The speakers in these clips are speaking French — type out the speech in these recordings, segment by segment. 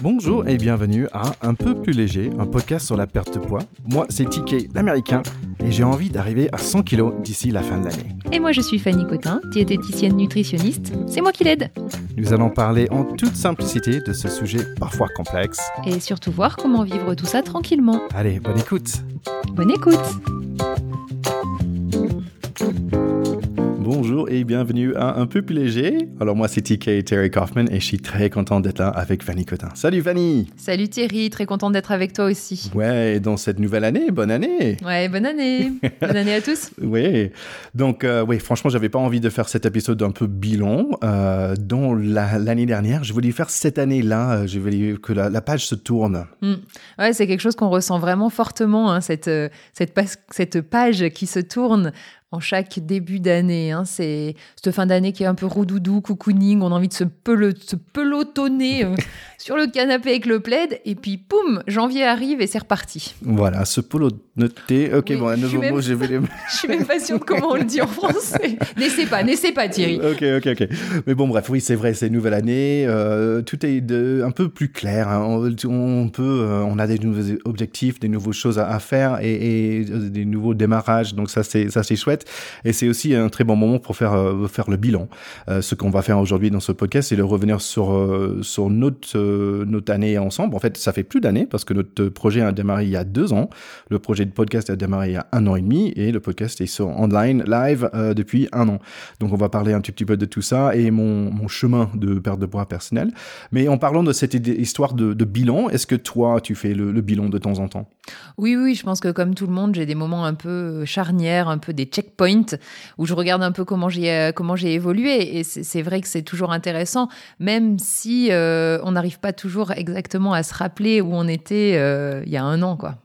Bonjour et bienvenue à Un peu plus léger, un podcast sur la perte de poids. Moi, c'est TK, l'américain, et j'ai envie d'arriver à 100 kilos d'ici la fin de l'année. Et moi, je suis Fanny Cotin, diététicienne nutritionniste. C'est moi qui l'aide. Nous allons parler en toute simplicité de ce sujet parfois complexe. Et surtout voir comment vivre tout ça tranquillement. Allez, bonne écoute. Bonne écoute. Bonjour et bienvenue à Un peu plus léger. Alors moi c'est TK Terry Kaufman et je suis très content d'être là avec Fanny Cotin. Salut Fanny Salut Thierry, très content d'être avec toi aussi. Ouais, dans cette nouvelle année, bonne année Ouais, bonne année Bonne année à tous Oui, donc euh, oui, franchement j'avais pas envie de faire cet épisode un peu bilan. Euh, dont l'année dernière, je voulais faire cette année-là, euh, je voulais que la, page se tourne. Hmm. Ouais, c'est quelque chose qu'on ressent vraiment fortement, hein, cette, euh, cette, cette page qui se tourne en chaque début d'année. Hein. C'est cette fin d'année qui est un peu roudoudou, cocooning, on a envie de se, se pelotonner euh, sur le canapé avec le plaid, et puis poum, janvier arrive et c'est reparti. Voilà, se pelotonner. Ok, bon, un nouveau mot, je vais Je suis même pas sûre de comment on le dit en français. n'essaie pas, n'essaie pas Thierry. Ok, ok, ok. Mais bon, bref, oui, c'est vrai, c'est une nouvelle année, euh, tout est de, un peu plus clair. Hein. On, peut, euh, on a des nouveaux objectifs, des nouvelles choses à, faire et, et des nouveaux démarrages, donc ça c'est c'est Et c'est aussi un très bon moment pour faire, euh, faire le bilan. Euh, ce qu'on va faire aujourd'hui dans ce podcast, c'est de revenir sur, euh, sur notre, notre année ensemble. En fait, ça fait plus d'années parce que notre projet a démarré il y a deux ans. Le projet de podcast a démarré il y a un an et demi et le podcast est sur online, live, depuis un an. Donc, on va parler un petit, petit peu de tout ça et mon, mon chemin de perte de poids personnel. Mais en parlant de cette histoire de, de bilan, est-ce que toi, tu fais le, le bilan de temps en temps? Oui, oui, je pense que comme tout le monde, j'ai des moments un peu charnières, un peu des check point où je regarde un peu comment j'ai euh, comment j'ai évolué et c'est vrai que c'est toujours intéressant même si euh, on n'arrive pas toujours exactement à se rappeler où on était euh, il y a un an quoi.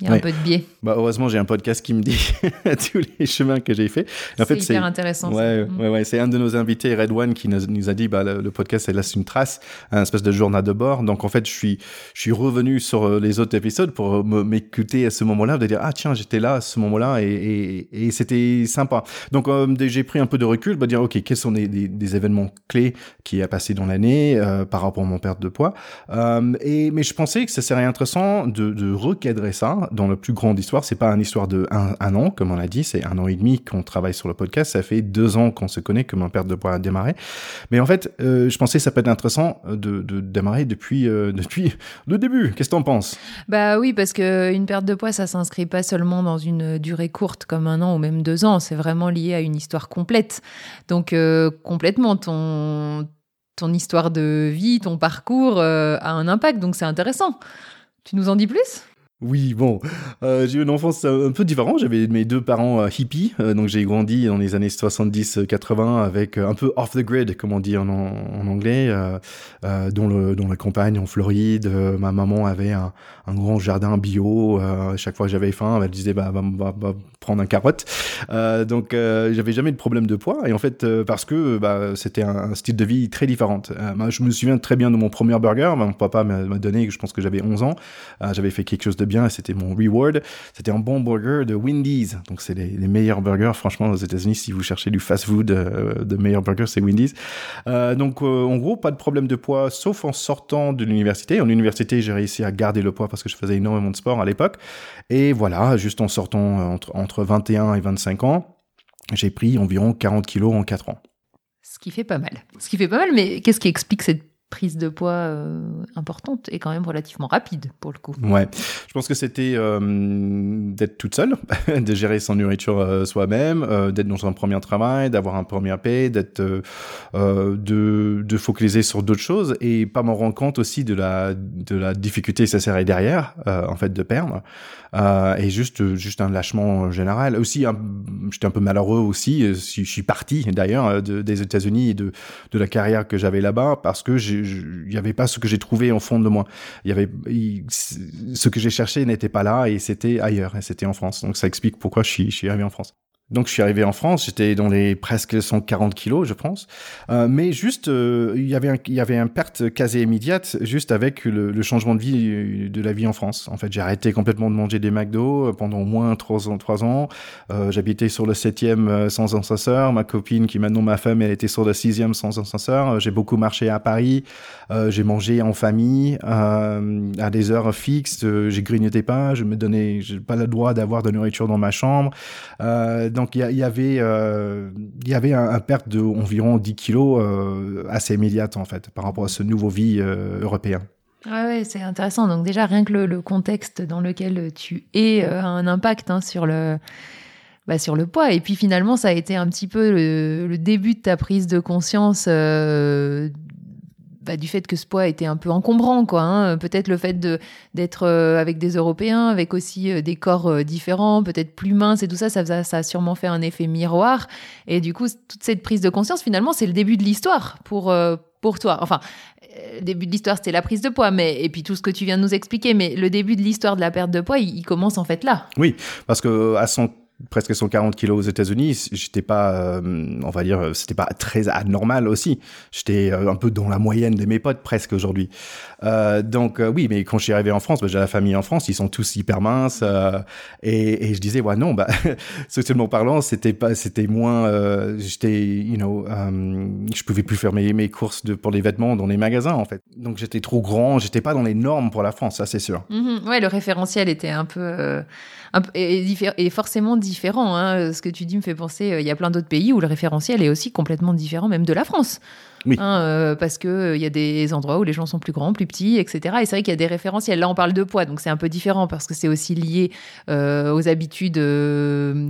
Il y a un peu de biais. Bah, heureusement, j'ai un podcast qui me dit tous les chemins que j'ai fait. En fait, c'est hyper intéressant. Ouais, ouais, ouais, c'est un de nos invités, Red One, qui nous, a dit bah, le, podcast, ça laisse une trace, un espèce de journal de bord. Donc, en fait, je suis, je suis revenu sur euh, les autres épisodes pour m'écouter à ce moment-là, de dire ah tiens, j'étais là à ce moment-là et, et, c'était sympa. Donc, euh, j'ai pris un peu de recul, bah, dire ok, quels sont des, des, événements clés qui a passé dans l'année euh, par rapport à mon perte de poids. et mais je pensais que ça serait intéressant de, de recadrer ça dans la plus grande histoire, c'est pas une histoire de un, an, comme on a dit, c'est un an et demi qu'on travaille sur le podcast. Ça fait deux ans qu'on se connaît, que ma perte de poids a démarré. Mais en fait, euh, je pensais que ça peut être intéressant de, de démarrer depuis euh, depuis le début. Qu'est-ce que t'en penses? Bah oui, parce que une perte de poids, ça s'inscrit pas seulement dans une durée courte comme un an ou même deux ans. C'est vraiment lié à une histoire complète. Donc euh, complètement ton ton histoire de vie, ton parcours a un impact. Donc c'est intéressant. Tu nous en dis plus? Oui, bon, euh, j'ai eu une enfance un peu différente. J'avais mes deux parents euh, hippies, euh, donc j'ai grandi dans les années 70-80 avec un peu off the grid, comme on dit en, anglais, dont, le, dont la campagne en Floride. ma maman avait un, grand jardin bio. chaque fois que j'avais faim, elle disait bah, va, prendre un carotte. donc j'avais jamais de problème de poids. Et en fait, parce que bah, c'était un, style de vie très différent. je me souviens très bien de mon premier burger. Mon papa m'a donné, je pense que j'avais 11 ans. j'avais fait quelque chose de bien, c'était mon reward. C'était un bon burger de Wendy's. Donc, c'est les, meilleurs burgers, franchement, aux États-Unis. Si vous cherchez du fast-food euh, de meilleurs burgers, c'est Wendy's. Euh, donc, euh, en gros, pas de problème de poids, sauf en sortant de l'université. En université, j'ai réussi à garder le poids parce que je faisais énormément de sport à l'époque. Et voilà, juste en sortant entre, entre 21 et 25 ans, j'ai pris environ 40 kilos en 4 ans. Ce qui fait pas mal. Ce qui fait pas mal, mais qu'est-ce qui explique cette prise de poids euh, importante et quand même relativement rapide pour le coup. Ouais, je pense que c'était euh, d'être toute seule, de gérer son nourriture euh, soi-même, d'être dans un premier travail, d'avoir un premier paie, d'être de, focaliser sur d'autres choses et pas me rendre compte aussi de la de la difficulté que ça serait derrière en fait de perdre et juste juste un lâchement général. Aussi, j'étais un peu malheureux aussi. Je suis parti d'ailleurs des États-Unis et de de la carrière que j'avais là-bas parce que j'ai il n'y avait pas ce que j'ai trouvé au fond de moi. Il y avait ce que j'ai cherché n'était pas là et c'était ailleurs et c'était en France. Donc ça explique pourquoi je suis, je suis arrivé en France. Donc je suis arrivé en France, j'étais dans les presque 140 kilos, je pense. Euh, mais juste, euh, il y avait un, il y avait un perte quasi immédiate juste avec le, le, changement de vie euh, de la vie en France. En fait, j'ai arrêté complètement de manger des McDo pendant au moins trois ans. Trois ans. Euh, J'habitais sur le septième sans ascenseur. Ma copine, qui maintenant ma femme, elle était sur le sixième sans ascenseur. J'ai beaucoup marché à Paris. j'ai mangé en famille à des heures fixes. j'ai grignoté pas. Je me donnais, pas le droit d'avoir de nourriture dans ma chambre. Euh, donc il y, avait, euh, il y avait un, perte de environ 10 kilos euh, assez immédiate en fait par rapport à ce nouveau vie européen. Ouais, c'est intéressant. Donc déjà rien que le, contexte dans lequel tu es a un impact hein, sur le bah, sur le poids. Et puis finalement, ça a été un petit peu le, début de ta prise de conscience bah, du fait que ce poids était un peu encombrant, quoi. Hein. Peut-être le fait de d'être euh, avec des Européens, avec aussi euh, des corps euh, différents, peut-être plus minces et tout ça, ça, a sûrement fait un effet miroir. Et du coup, toute cette prise de conscience, finalement, c'est le début de l'histoire pour pour toi. Enfin, le début de l'histoire, c'était la prise de poids, mais et puis tout ce que tu viens de nous expliquer. Mais le début de l'histoire de la perte de poids, il, commence en fait là. Oui, parce que son presque 140 kilos aux États-Unis, j'étais pas, euh, on va dire, c'était pas très anormal aussi. J'étais euh, un peu dans la moyenne de mes potes presque aujourd'hui. Euh, donc oui, mais quand je suis arrivé en France, bah, j'ai la famille en France, ils sont tous hyper minces et, et, je disais ouais non, bah socialement parlant, c'était pas, c'était moins, j'étais, you know, je pouvais plus faire mes, mes courses de, pour les vêtements dans les magasins en fait. Donc j'étais trop grand, j'étais pas dans les normes pour la France, ça c'est sûr. Mm-hmm. ouais, le référentiel était un peu et, forcément différent. Hein. Ce que tu dis me fait penser, euh, il y a plein d'autres pays où le référentiel est aussi complètement différent, même de la France. Oui. Hein, euh, parce que il euh, y a des endroits où les gens sont plus grands, plus petits, etc. Et c'est vrai qu'il y a des référentiels. Là, on parle de poids, donc c'est un peu différent parce que c'est aussi lié euh, aux habitudes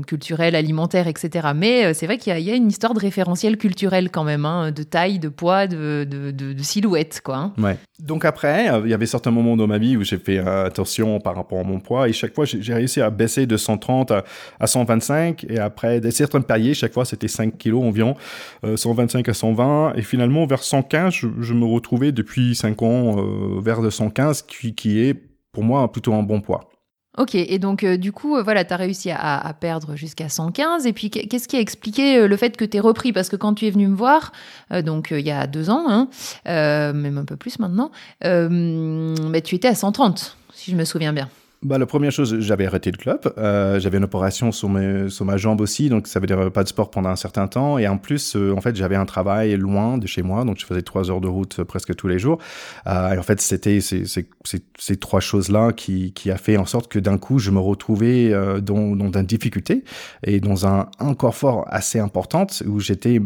culturelles, alimentaires, etc. Mais c'est vrai qu'il y, a une histoire de référentiel culturel quand même, hein, de taille, de poids, de, de, de, silhouette, quoi. Hein. Ouais. Donc après, il y avait certains moments dans ma vie où j'ai fait attention par rapport à mon poids et chaque fois j'ai réussi à baisser de 130 à, à 125 et après des certains paliers, chaque fois c'était 5 kilos environ, 125 à 120 et finalement finalement, vers 115, je, me retrouvais depuis 5 ans euh, vers de 115, qui, qui est pour moi plutôt un bon poids. Ok, et donc euh, du coup, euh, voilà, tu as réussi à, perdre jusqu'à 115. Et puis, qu'est-ce qui a expliqué le fait que tu es repris? Parce que quand tu es venu me voir, donc il y a deux ans, hein, même un peu plus maintenant, mais tu étais à 130, si je me souviens bien. Bah, la première chose, j'avais arrêté le club. Euh, j'avais une opération sur, mes, sur ma jambe aussi, donc ça veut dire pas de sport pendant un certain temps. Et en plus, euh, en fait, j'avais un travail loin de chez moi, donc je faisais trois heures de route presque tous les jours. Euh, et en fait, c'était ces, trois choses-là qui, qui a fait en sorte que d'un coup, je me retrouvais euh, dans, dans une difficulté et dans un encore fort assez importante où j'étais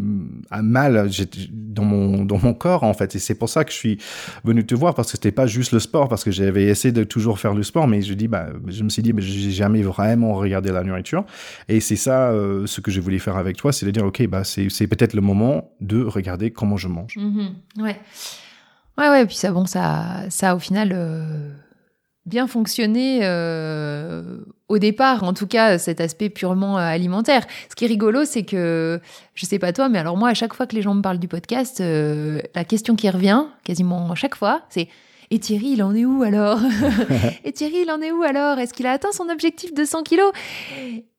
à mal dans mon, dans mon corps, en fait. Et c'est pour ça que je suis venu te voir, parce que c'était pas juste le sport, parce que j'avais essayé de toujours faire le sport, mais je bah, je me suis dit, mais j'ai jamais vraiment regardé la nourriture. Et c'est ça euh, ce que je voulais faire avec toi, c'est de dire, ok, bah, c'est peut-être le moment de regarder comment je mange. Mm-hmm. ouais. Ouais, ouais, et puis ça, bon, ça, ça au final euh, bien fonctionné euh, au départ, en tout cas, cet aspect purement alimentaire. Ce qui est rigolo, c'est que, je sais pas toi, mais alors moi, à chaque fois que les gens me parlent du podcast, la question qui revient, quasiment chaque fois, c'est et Thierry, il en est où alors? Et Thierry, il en est où alors? Est-ce qu'il a atteint son objectif de 100 kilos?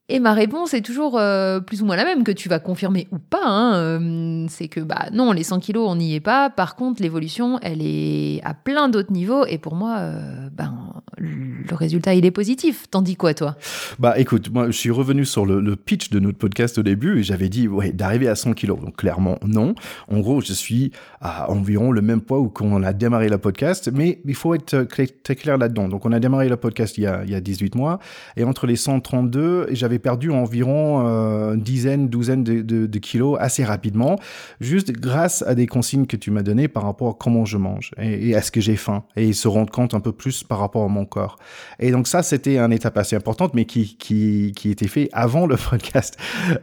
Et ma réponse est toujours euh, plus ou moins la même, que tu vas confirmer ou pas. Hein, euh, c'est que bah non, les 100 kilos, on n'y est pas. Par contre, l'évolution, elle est à plein d'autres niveaux. Et pour moi, euh, ben, le résultat, il est positif. T'en dis quoi, toi? Bah écoute, moi, je suis revenu sur le, pitch de notre podcast au début et j'avais dit, d'arriver à 100 kilos. Donc clairement, non. En gros, je suis à environ le même poids où quand on a démarré le podcast, mais il faut être très clair là-dedans. Donc on a démarré le podcast il y a, il y a 18 mois et entre les 132, j'avais perdu environ euh, une dizaine, douzaine de, kilos assez rapidement, juste grâce à des consignes que tu m'as données par rapport à comment je mange et, à ce que j'ai faim et se rendre compte un peu plus par rapport à mon corps. Et donc ça, c'était une étape assez importante, mais qui, qui, qui était fait avant le podcast.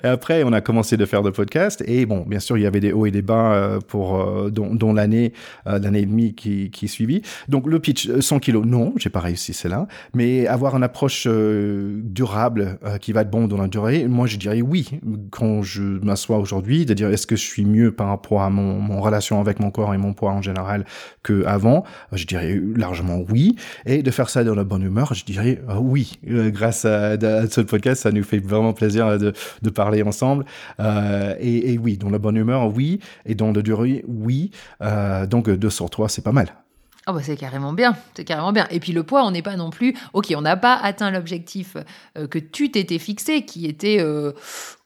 Et après, on a commencé de faire le podcast et bon, bien sûr, il y avait des hauts et des bas euh, pour euh, dont, l'année, l'année et demie qui, qui suivit. Donc le pitch 100 kilos, non, j'ai pas réussi cela, mais avoir une approche durable qui va être bon dans la durée Moi, je dirais oui. Quand je m'assois aujourd'hui, de dire est-ce que je suis mieux par rapport à mon, relation avec mon corps et mon poids en général que avant Je dirais largement oui. Et de faire ça dans la bonne humeur, je dirais euh, oui. Euh, grâce à, ce podcast, ça nous fait vraiment plaisir de, de parler ensemble. Euh, et, oui, dans la bonne humeur, oui. Et dans la durée, oui. donc deux sur trois, c'est pas mal. Oh bah c'est carrément bien, c'est carrément bien. Et puis le poids, on n'est pas non plus. Ok, on n'a pas atteint l'objectif euh, que tu t'étais fixé, qui était euh,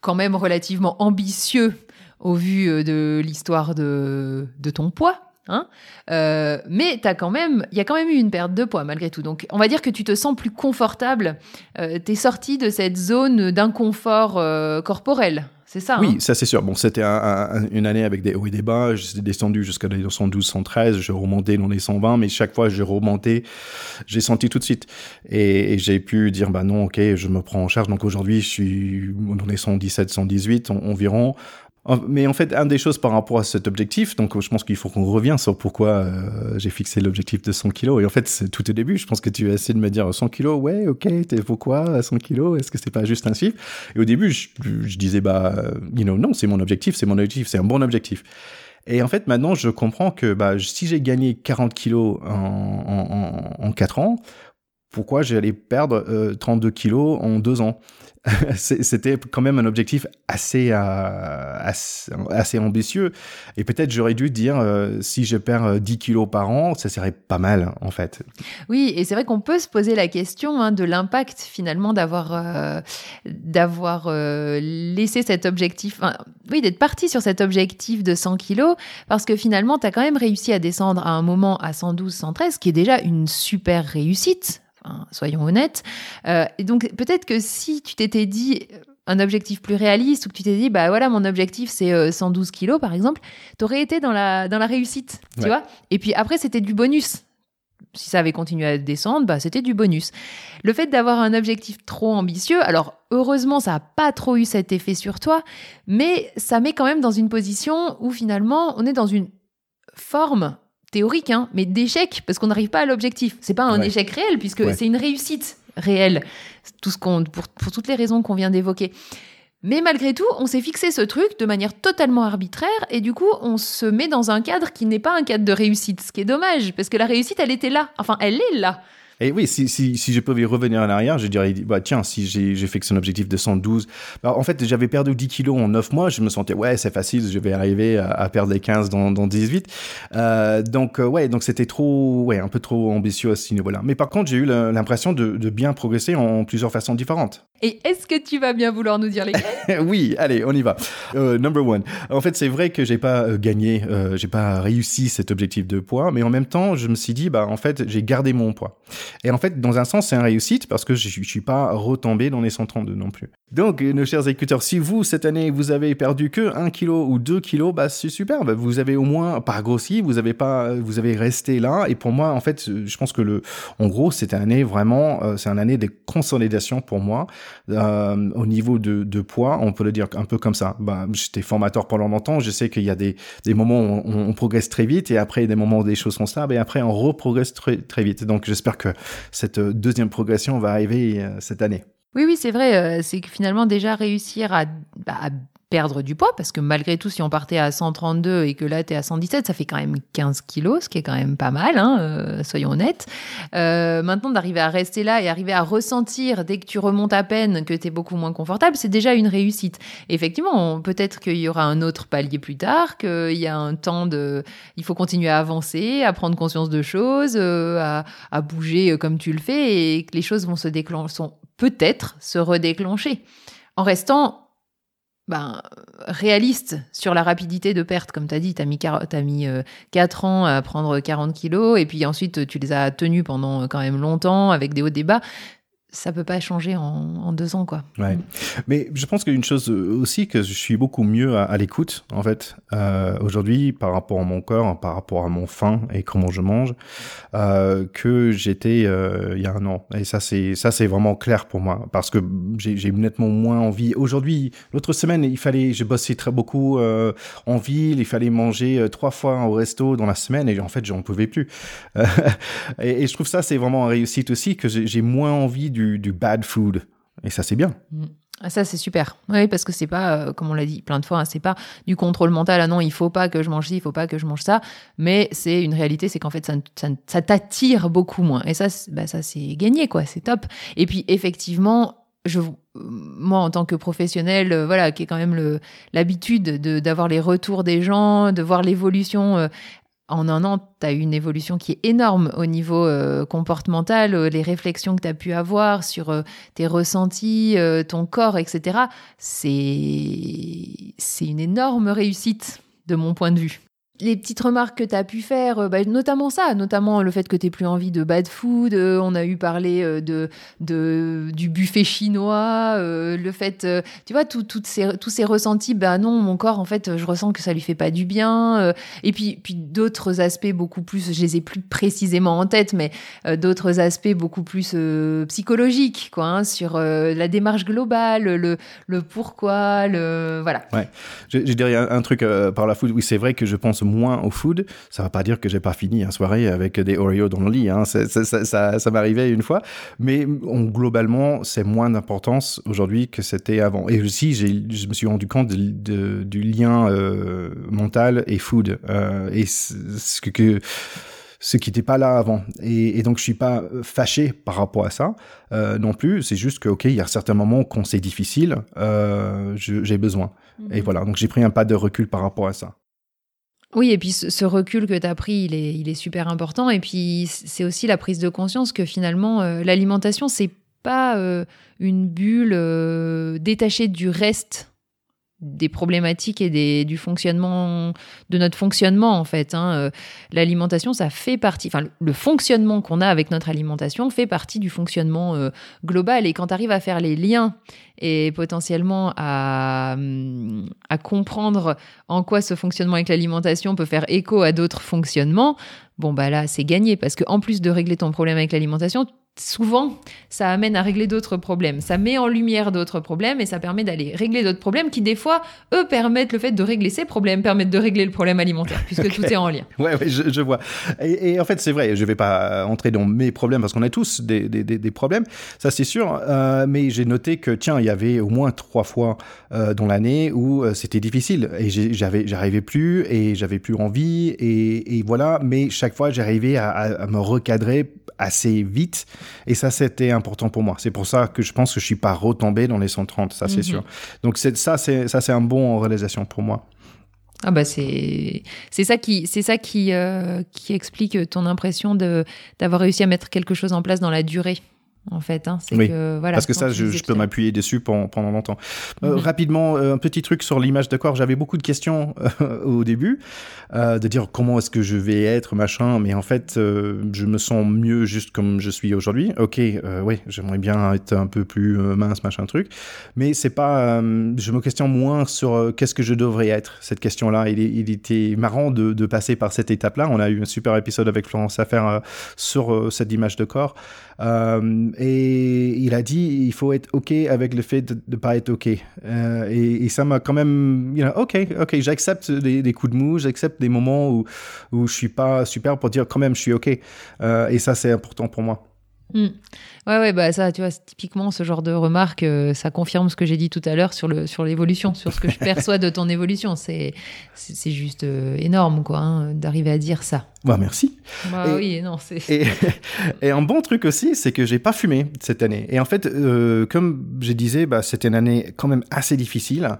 quand même relativement ambitieux au vu euh, de l'histoire de ton poids. Hein mais as quand même, il y a quand même eu une perte de poids malgré tout. Donc, on va dire que tu te sens plus confortable. tu es sorti de cette zone d'inconfort corporel. C'est ça. Oui, hein? ça c'est sûr. Bon, c'était une année avec des hauts et des bas. J'ai descendu jusqu'à les 112, 113. Je remontais dans les 120, mais chaque fois je remontais, j'ai senti tout de suite. Et, j'ai pu dire, bah non, ok, je me prends en charge. Donc aujourd'hui, je suis dans les 117, 118 environ. Mais en fait, une des choses par rapport à cet objectif, donc je pense qu'il faut qu'on revienne sur pourquoi euh, j'ai fixé l'objectif de 100 kilos. Et en fait, tout au début. Je pense que tu as essayé de me dire 100 kilos, ouais, ok, pourquoi 100 kilos? Est-ce que c'est pas juste un chiffre? Et au début, je, disais, bah, you know, non, c'est mon objectif, c'est mon objectif, c'est un bon objectif. Et en fait, maintenant, je comprends que bah, si j'ai gagné 40 kilos en, en, en, en 4 ans, pourquoi j'allais perdre euh, 32 kilos en 2 ans? c'était quand même un objectif assez, euh, assez, ambitieux. Et peut-être j'aurais dû dire, euh, si je perds 10 euh, kilos par an, ça serait pas mal, en fait. Oui, et c'est vrai qu'on peut se poser la question hein, de l'impact, finalement, d'avoir laissé cet objectif, oui, d'être parti sur cet objectif de 100 kilos, parce que finalement, tu as quand même réussi à descendre à un moment à 112, 113, qui est déjà une super réussite soyons honnêtes. Euh, et donc peut-être que si tu t'étais dit euh, un objectif plus réaliste ou que tu t'es dit bah voilà mon objectif c'est 112 euh, kilos par exemple, tu aurais été dans la dans la réussite, tu vois? Et puis après c'était du bonus. Si ça avait continué à descendre, bah c'était du bonus. Le fait d'avoir un objectif trop ambitieux, alors heureusement ça n'a pas trop eu cet effet sur toi, mais ça met quand même dans une position où finalement on est dans une forme théorique, hein, mais d'échec parce qu'on n'arrive pas à l'objectif. C'est pas un échec réel puisque c'est une réussite réelle. Tout ce qu'on, pour, pour toutes les raisons qu'on vient d'évoquer. Mais malgré tout, on s'est fixé ce truc de manière totalement arbitraire et du coup, on se met dans un cadre qui n'est pas un cadre de réussite, ce qui est dommage parce que la réussite, elle était là. Enfin, elle est là. Et oui, si, si, si je pouvais revenir en arrière, je dirais, bah, tiens, si j'ai fixé un objectif de 112, bah, en fait, j'avais perdu 10 kilos en 9 mois, je me sentais, ouais, c'est facile, je vais arriver à, à perdre les 15 dans, dans 18. Euh, donc, euh, ouais, donc c'était trop, ouais, un peu trop ambitieux à ce niveau-là. Mais par contre, j'ai eu l'impression de, de, bien progresser en plusieurs façons différentes. Et est-ce que tu vas bien vouloir nous dire lesquelles Oui, allez, on y va. Euh, number one. En fait, c'est vrai que j'ai pas euh, gagné, euh, j'ai pas réussi cet objectif de poids, mais en même temps, je me suis dit, bah, en fait, j'ai gardé mon poids. Et en fait, dans un sens, c'est une réussite parce que je, je suis pas retombé dans les 132 non plus. Donc, nos chers écouteurs, si vous, cette année, vous avez perdu que 1 kg ou 2 kg, bah, c'est super. Bah, vous avez au moins pas grossi, vous avez pas, vous avez resté là. Et pour moi, en fait, je pense que le, en gros, une année vraiment, euh, c'est une année de consolidation pour moi. Euh, au niveau de, de, poids, on peut le dire un peu comme ça. Bah, j'étais formateur pendant longtemps. Je sais qu'il y a des, des moments où on, on, progresse très vite et après des moments où des choses sont stables et après on reprogresse très, très vite. Donc, j'espère que cette deuxième progression va arriver euh, cette année. Oui, oui, c'est vrai. Euh, c'est que finalement, déjà réussir à, bah, à, perdre du poids, parce que malgré tout, si on partait à 132 et que là, tu es à 117, ça fait quand même 15 kilos, ce qui est quand même pas mal, hein, euh, soyons honnêtes. Euh, maintenant, d'arriver à rester là et arriver à ressentir, dès que tu remontes à peine, que tu es beaucoup moins confortable, c'est déjà une réussite. effectivement, peut-être qu'il y aura un autre palier plus tard, qu'il y a un temps de... Il faut continuer à avancer, à prendre conscience de choses, à, à, bouger comme tu le fais, et que les choses vont se déclencher, peut-être se redéclencher. En restant ben, réaliste sur la rapidité de perte. Comme tu as dit, tu as mis, mis 4 ans à prendre 40 kilos et puis ensuite tu les as tenus pendant quand même longtemps avec des hauts débats ça peut pas changer en, deux ans, quoi. Ouais. Mais je pense qu'une chose aussi, que je suis beaucoup mieux à, l'écoute, en fait, euh, aujourd'hui, par rapport à mon corps, par rapport à mon faim et comment je mange, euh, que j'étais euh, il y a un an. Et ça, c'est ça, c'est vraiment clair pour moi, parce que j'ai nettement moins envie. Aujourd'hui, l'autre semaine, il fallait, j'ai bossé très beaucoup en ville, il fallait manger trois fois au resto dans la semaine, et en fait, j'en pouvais plus. et, et, je trouve ça, c'est vraiment une réussite aussi, que j'ai moins envie du du, bad food. Et ça, c'est bien. Mm. Ah, ça, c'est super. Oui, parce que c'est pas, euh, comme on l'a dit plein de fois, hein, c'est pas du contrôle mental. Ah non, il faut pas que je mange ci, il faut pas que je mange ça. Mais c'est une réalité, c'est qu'en fait, ça, ça, t'attire beaucoup moins. Et ça, bah, ça c'est gagné, quoi. C'est top. Et puis, effectivement, je, moi, en tant que professionnel, euh, voilà, qui est quand même l'habitude d'avoir les retours des gens, de voir l'évolution euh, en un an, tu as eu une évolution qui est énorme au niveau euh, comportemental, euh, les réflexions que tu as pu avoir sur euh, tes ressentis, ton corps, etc. C'est une énorme réussite de mon point de vue les petites remarques que tu as pu faire, euh, bah, notamment ça, notamment le fait que tu plus envie de bad food, euh, on a eu parlé euh, de, du buffet chinois, le fait, tu vois, toutes ces, tous ces ressentis, ben non, mon corps, en fait, je ressens que ça lui fait pas du bien. et puis, puis d'autres aspects beaucoup plus, je les ai plus précisément en tête, mais d'autres aspects beaucoup plus psychologiques, quoi, hein, sur la démarche globale, le, le pourquoi, le. Voilà. Ouais. Je, dirais un, un truc par la food, oui, c'est vrai que je pense moins au food. Ça va pas dire que j'ai pas fini une soirée avec des Oreos dans le lit. Hein. Ça, ça, m'arrivait une fois. Mais globalement, c'est moins d'importance aujourd'hui que c'était avant. Et aussi, je me suis rendu compte du lien euh, mental et food. Euh, et ce que, ce qui n'était pas là avant. Et, donc, je suis pas fâché par rapport à ça euh, non plus. C'est juste que, OK, il y a certains moments quand c'est difficile, j'ai besoin. Et mhm. voilà, donc j'ai pris un pas de recul par rapport à ça. Oui, et puis ce recul que tu as pris, il est, il est super important. Et puis c'est aussi la prise de conscience que finalement, euh, l'alimentation, c'est pas euh, une bulle euh, détachée du reste des problématiques et des, du fonctionnement de notre fonctionnement en fait. Hein. Euh, l'alimentation, ça fait partie, enfin le fonctionnement qu'on a avec notre alimentation fait partie du fonctionnement euh, global. Et quand tu arrives à faire les liens et potentiellement à, hum, à comprendre en quoi ce fonctionnement avec l'alimentation peut faire écho à d'autres fonctionnements, bon bah là c'est gagné parce que en plus de régler ton problème avec l'alimentation, souvent, ça amène à régler d'autres problèmes. Ça met en lumière d'autres problèmes et ça permet d'aller régler d'autres problèmes qui, des fois, eux, permettent le fait de régler ces problèmes, permettent de régler le problème alimentaire, puisque tout est en lien. Ouais, ouais je, vois. Et, en fait, c'est vrai, je ne vais pas entrer dans mes problèmes parce qu'on a tous des, problèmes, ça c'est sûr. Euh, mais j'ai noté que, tiens, il y avait au moins trois fois euh, dans l'année où euh, c'était difficile et j'avais, j'arrivais plus et j'avais plus envie et, voilà. Mais chaque fois, j'arrivais à me recadrer assez vite et ça, c'était important pour moi. C'est pour ça que je pense que je suis pas retombé dans les 130, ça c'est mhm. sûr. Donc ça, c'est ça, c'est un bon en réalisation pour moi. Ah bah c'est c'est ça qui c'est ça qui euh, qui explique ton impression de d'avoir réussi à mettre quelque chose en place dans la durée en fait. Hein. oui, que, voilà, parce que ça, je, peux m'appuyer dessus pendant, pendant longtemps. Euh, mhm. rapidement, euh, un petit truc sur l'image de corps. J'avais beaucoup de questions euh, au début, de dire comment est-ce que je vais être, machin. Mais en fait, je me sens mieux juste comme je suis aujourd'hui. Ok, oui, j'aimerais bien être un peu plus mince, machin truc. Mais c'est pas. je me questionne moins sur qu'est-ce que je devrais être. Cette question-là, il, il, était marrant de, de passer par cette étape-là. On a eu un super épisode avec Florence à faire sur cette image de corps. Euh, et il a dit il faut être OK avec le fait de ne pas être OK. Euh, et, ça m'a quand même, you know, OK, OK, j'accepte des, coups de mou, j'accepte des moments où, où je suis pas super pour dire quand même je suis OK. Euh, et ça, c'est important pour moi. Hmm. Ouais, ouais, bah ça, tu vois, typiquement ce genre de remarque, euh, ça confirme ce que j'ai dit tout à l'heure sur le sur l'évolution, sur ce que je perçois de ton évolution. C'est c'est juste euh, énorme, quoi, hein, d'arriver à dire ça. Bah merci. Bah oui, non, c'est. Et, un bon truc aussi, c'est que j'ai pas fumé cette année. Et en fait, euh, comme je disais, bah c'était une année quand même assez difficile.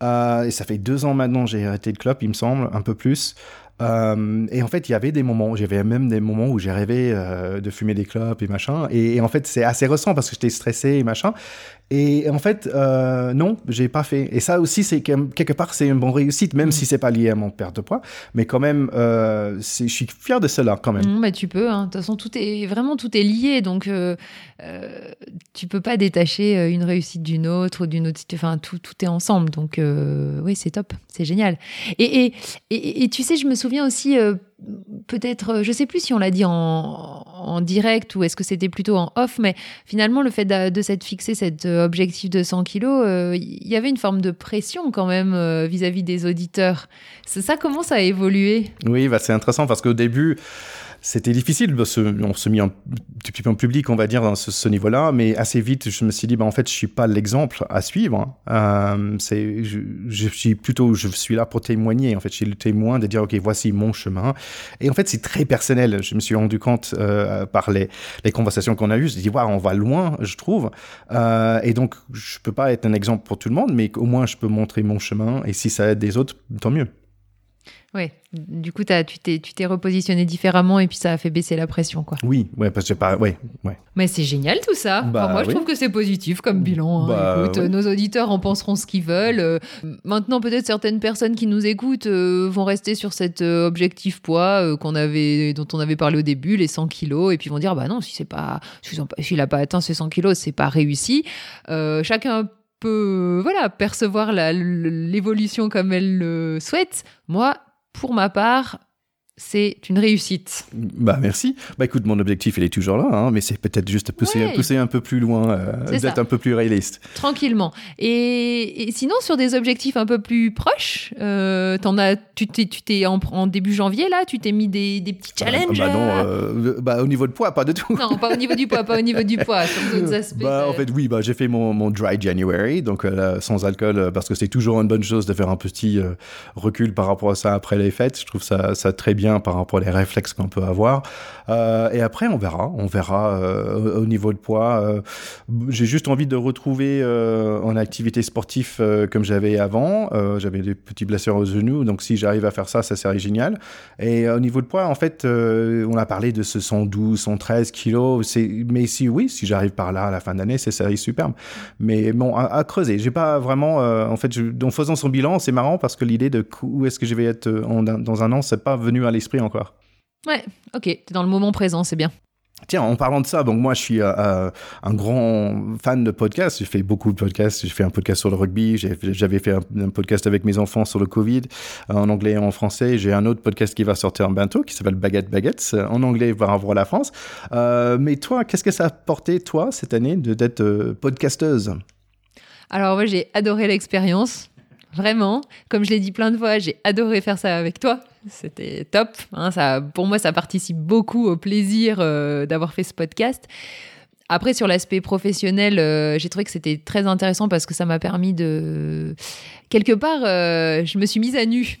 et ça fait deux ans maintenant, j'ai arrêté le club, il me semble, un peu plus. Euh, et en fait, il y avait des moments, j'avais même des moments où j'ai rêvé euh, de fumer des clopes et machin. Et, en fait, c'est assez récent parce que j'étais stressé et machin. Et en fait, euh, non, j'ai pas fait. Et ça aussi, c'est quelque part, c'est une bonne réussite, même mm. si c'est pas lié à mon perte de poids. Mais quand même, euh, je suis fier de cela quand même. Mm, mais tu peux. Hein. De toute façon, tout est vraiment tout est lié, donc euh, euh tu peux pas détacher euh, une réussite d'une autre ou d'une autre. Enfin, tout tout est ensemble. Donc oui, c'est top, c'est génial. Et et, et, et, tu sais, je me souviens aussi peut-être, euh, je sais plus si on l'a dit en, direct ou est-ce que c'était plutôt en off, mais finalement, le fait de, s'être fixé cet euh, objectif de 100 kilos, euh, il y avait une forme de pression quand même vis-à-vis des auditeurs. Ça commence à évoluer. Oui, bah, c'est intéressant parce qu'au début, c'était difficile qu'on se mis un petit peu en public, on va dire, dans ce, niveau-là, mais assez vite, je me suis dit, bah, en fait, je suis pas l'exemple à suivre. Euh, c'est, je, suis plutôt, je suis là pour témoigner. En fait, je suis le témoin de dire, ok, voici mon chemin. Et en fait, c'est très personnel. Je me suis rendu compte euh, par les, les conversations qu'on a eues, je dis, wow, on va loin, je trouve. Euh, et donc, je peux pas être un exemple pour tout le monde, mais au moins, je peux montrer mon chemin. Et si ça aide des autres, tant mieux. Oui, du coup, as, tu t'es repositionné différemment et puis ça a fait baisser la pression, quoi. Oui, ouais, parce que pas, ouais, ouais. Mais c'est génial tout ça. Bah moi, je trouve que c'est positif comme bilan. Hein. Bah Écoute, nos auditeurs en penseront ce qu'ils veulent. Euh, maintenant, peut-être certaines personnes qui nous écoutent euh, vont rester sur cet euh, objectif poids qu'on avait, dont on avait parlé au début, les 100 kilos, et puis vont dire, bah non, si c'est pas, s'il n'a pas atteint ces 100 kilos, c'est pas réussi. chacun peut voilà percevoir l'évolution comme elle le souhaite. Moi, pour ma part, c'est une réussite. Bah merci. Bah écoute, mon objectif il est toujours là, hein, mais c'est peut-être juste pousser, pousser un peu plus loin, euh, d'être un peu plus réaliste. Tranquillement. Et, sinon sur des objectifs un peu plus proches, euh, en as, tu t'es, en, début janvier là, tu t'es mis des, des petits challenges. bah non, euh, bah au niveau de poids, pas de tout. Non, pas au niveau du poids, pas au niveau du poids, sur d'autres aspects. Bah en fait oui, bah j'ai fait mon, mon dry January, donc sans alcool, parce que c'est toujours une bonne chose de faire un petit recul par rapport à ça après les fêtes. Je trouve ça, ça très bien par rapport aux réflexes qu'on peut avoir. Euh, et après, on verra. On verra euh, au, niveau de poids. Euh, j'ai juste envie de retrouver en activité sportive comme j'avais avant. j'avais des petits blessures aux genoux, donc si j'arrive à faire ça, ça serait génial. Et au niveau de poids, en fait, on a parlé de ce 112, 113 kilos. Mais si oui, si j'arrive par là à la fin d'année, c'est serait superbe. Mais bon, à, creuser. J'ai pas vraiment. en fait, en faisant son bilan, c'est marrant parce que l'idée de où est-ce que je vais être dans un an, c'est pas venu à l'esprit encore. Ouais, ok, t'es dans le moment présent, c'est bien. Tiens, en parlant de ça, donc moi je suis euh, euh, un grand fan de podcasts. J'ai fait beaucoup de podcasts. J'ai fait un podcast sur le rugby. J'avais fait un, podcast avec mes enfants sur le Covid euh, en anglais et en français. J'ai un autre podcast qui va sortir bientôt qui s'appelle Baguette Baguettes en anglais par rapport à la France. mais toi, qu'est-ce que ça a porté toi cette année d'être podcasteuse? Alors moi j'ai adoré l'expérience. Vraiment, comme je l'ai dit plein de fois, j'ai adoré faire ça avec toi. C'était top. Hein, ça, pour moi, ça participe beaucoup au plaisir euh, d'avoir fait ce podcast. Après, sur l'aspect professionnel, euh, j'ai trouvé que c'était très intéressant parce que ça m'a permis de... Quelque part, euh, je me suis mise à nu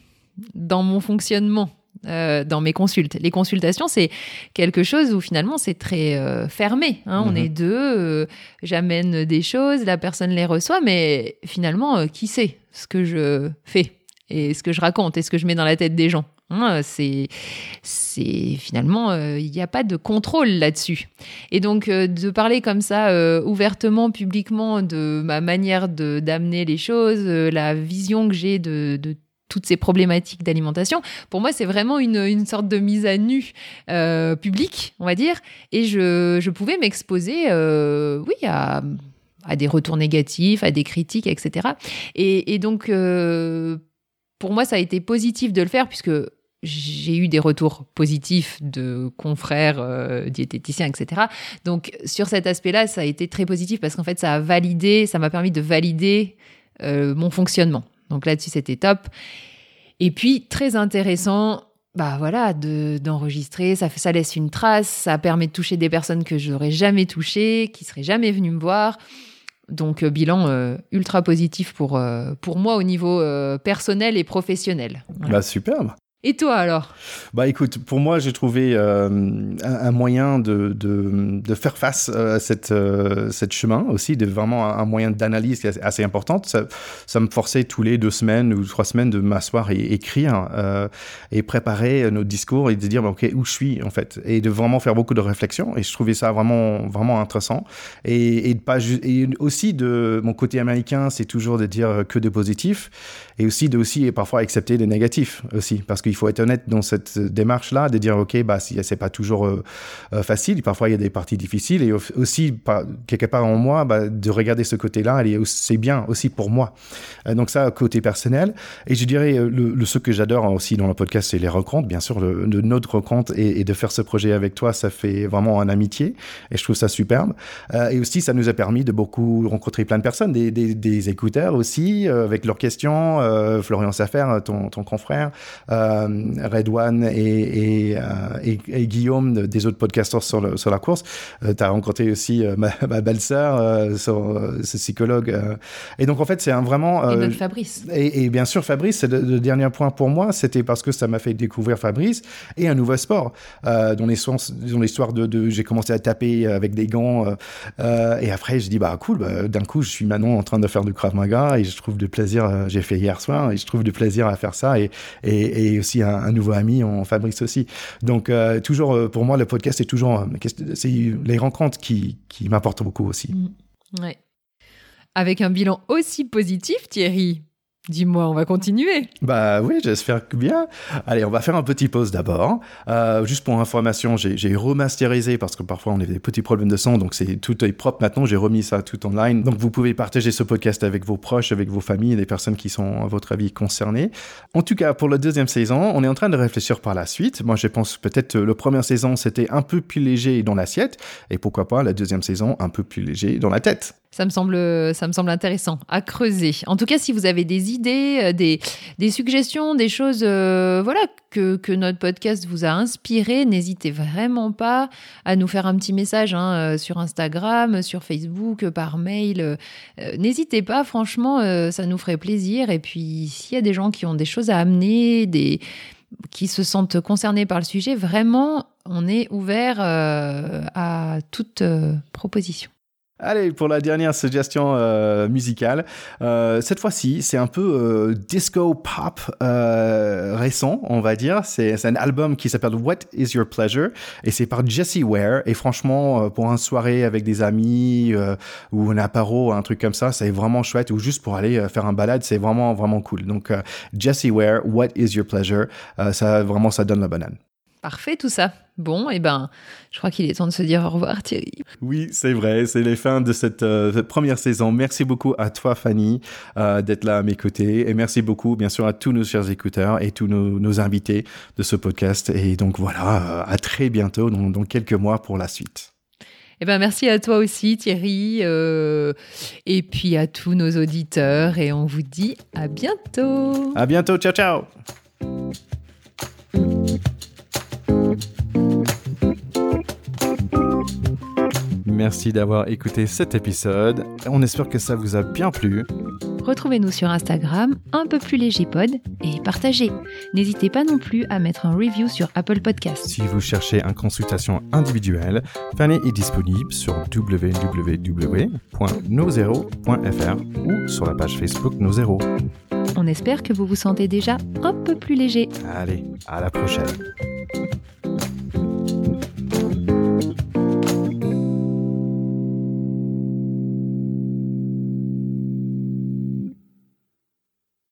dans mon fonctionnement. Dans mes consultes. Les consultations, c'est quelque chose où finalement c'est très fermé. Hein. On mhm. est deux, j'amène des choses, la personne les reçoit, mais finalement, qui sait ce que je fais et ce que je raconte et ce que je mets dans la tête des gens. Hein, c'est, c'est finalement, euh, il n'y a pas de contrôle là-dessus. Et donc, euh, de parler comme ça, euh, ouvertement, publiquement, de ma manière de, d'amener les choses, la vision que j'ai de, de toutes ces problématiques d'alimentation. Pour moi, c'est vraiment une, une, sorte de mise à nu publique, on va dire. Et je, je pouvais m'exposer, oui, à, des retours négatifs, à des critiques, etc. Et, donc, pour moi, ça a été positif de le faire puisque j'ai eu des retours positifs de confrères euh, diététiciens, etc. Donc sur cet aspect-là, ça a été très positif parce qu'en fait, ça a validé, ça m'a permis de valider euh, mon fonctionnement. Donc là-dessus, c'était top. Et puis très intéressant, bah voilà, d'enregistrer, ça laisse une trace, ça permet de toucher des personnes que je n'aurais jamais touchées, qui seraient jamais venues me voir. Donc, euh, bilan euh, ultra positif pour, euh, pour moi au niveau personnel et professionnel. Bah, superbe. Et toi alors? Bah écoute, pour moi j'ai trouvé euh, un, moyen de, de, faire face à cette, euh, cette chemin aussi, de vraiment un, moyen d'analyse assez important. Ça, ça, me forçait tous les deux semaines ou trois semaines de m'asseoir et écrire euh, et préparer nos discours et de dire bah, ok où je suis en fait et de vraiment faire beaucoup de réflexions. Et je trouvais ça vraiment vraiment intéressant. Et, pas et aussi de mon côté américain c'est toujours de dire que de positif et aussi de aussi parfois accepter des négatifs aussi. Parce qu'il faut être honnête dans cette démarche là de dire ok bah si c'est pas toujours euh, euh, facile. Parfois il y a des parties difficiles. Et aussi quelque part en moi bah, de regarder ce côté là c'est bien aussi pour moi. Euh, donc ça côté personnel. Et je dirais le, ce que j'adore aussi dans le podcast c'est les rencontres bien sûr le, notre rencontre et, de faire ce projet avec toi ça fait vraiment un amitié. Et je trouve ça superbe. Et aussi ça nous a permis de beaucoup rencontrer plein de personnes des, des, écouteurs aussi avec leurs questions euh, Florian Safer, ton, ton confrère, euh, Red One et, et, Guillaume des autres podcasters sur, sur la course. tu as rencontré aussi ma, ma belle-sœur, ce psychologue. et donc, en fait, c'est un vraiment... et Fabrice. Et, bien sûr, Fabrice, c'est le, le, dernier point pour moi, c'était parce que ça m'a fait découvrir Fabrice et un nouveau sport. dont l'histoire de, de j'ai commencé à taper avec des gants et après, je dis, bah cool, bah, d'un coup, je suis maintenant en train de faire du Krav Maga et je trouve du plaisir, euh, j'ai fait hier soir et je trouve du plaisir à faire ça et, et, aussi un, nouveau ami en Fabrice aussi. Donc, euh, toujours, euh, pour moi, le podcast est toujours, c'est les rencontres qui, qui m'apportent beaucoup aussi. Mmh. Ouais. Avec un bilan aussi positif, Thierry, Dis-moi, on va continuer. Bah oui, j'espère que bien. Allez, on va faire un petit pause d'abord. Euh, juste pour information, j'ai remasterisé parce que parfois on a des petits problèmes de son, donc c'est tout est propre maintenant. J'ai remis ça tout online. Donc vous pouvez partager ce podcast avec vos proches, avec vos familles, les personnes qui sont à votre avis concernées. En tout cas, pour la deuxième saison, on est en train de réfléchir par la suite. Moi, je pense peut-être la première saison c'était un peu plus léger dans l'assiette, et pourquoi pas la deuxième saison un peu plus léger dans la tête. Ça me semble, ça me semble intéressant à creuser. En tout cas, si vous avez des idées, euh, des, des suggestions, des choses, euh, voilà, que, que, notre podcast vous a inspiré, n'hésitez vraiment pas à nous faire un petit message hein, euh, sur Instagram, sur Facebook, par mail. n'hésitez pas, franchement, ça nous ferait plaisir. Et puis, s'il y a des gens qui ont des choses à amener, des qui se sentent concernés par le sujet, vraiment, on est ouvert à toute proposition. Allez, pour la dernière suggestion euh, musicale, euh, cette fois-ci, c'est un peu euh, disco pop récent, on va dire. C'est un album qui s'appelle What Is Your Pleasure? Et c'est par Jesse Ware. Et franchement, pour une soirée avec des amis ou un apéro, un truc comme ça, c'est vraiment chouette. Ou juste pour aller faire un balade, c'est vraiment vraiment cool. Donc Jesse Ware, What Is Your Pleasure, ça vraiment ça donne la banane. Parfait tout ça. Bon, et eh ben, je crois qu'il est temps de se dire au revoir Thierry. Oui, c'est vrai, c'est les fins de cette, euh, première saison. Merci beaucoup à toi Fanny euh, d'être là à mes côtés et merci beaucoup bien sûr à tous nos chers écouteurs et tous nos, invités de ce podcast. Et donc voilà, euh, à très bientôt dans, dans, quelques mois pour la suite. Eh ben, merci à toi aussi Thierry et puis à tous nos auditeurs et on vous dit à bientôt. À bientôt, ciao ciao. Merci d'avoir écouté cet épisode. On espère que ça vous a bien plu. Retrouvez-nous sur Instagram, un peu plus léger pod, et partagez. N'hésitez pas non plus à mettre un review sur Apple Podcast. Si vous cherchez une consultation individuelle, Fanny est disponible sur www.nozero.fr ou sur la page Facebook Nozero. On espère que vous vous sentez déjà un peu plus léger. Allez, à la prochaine.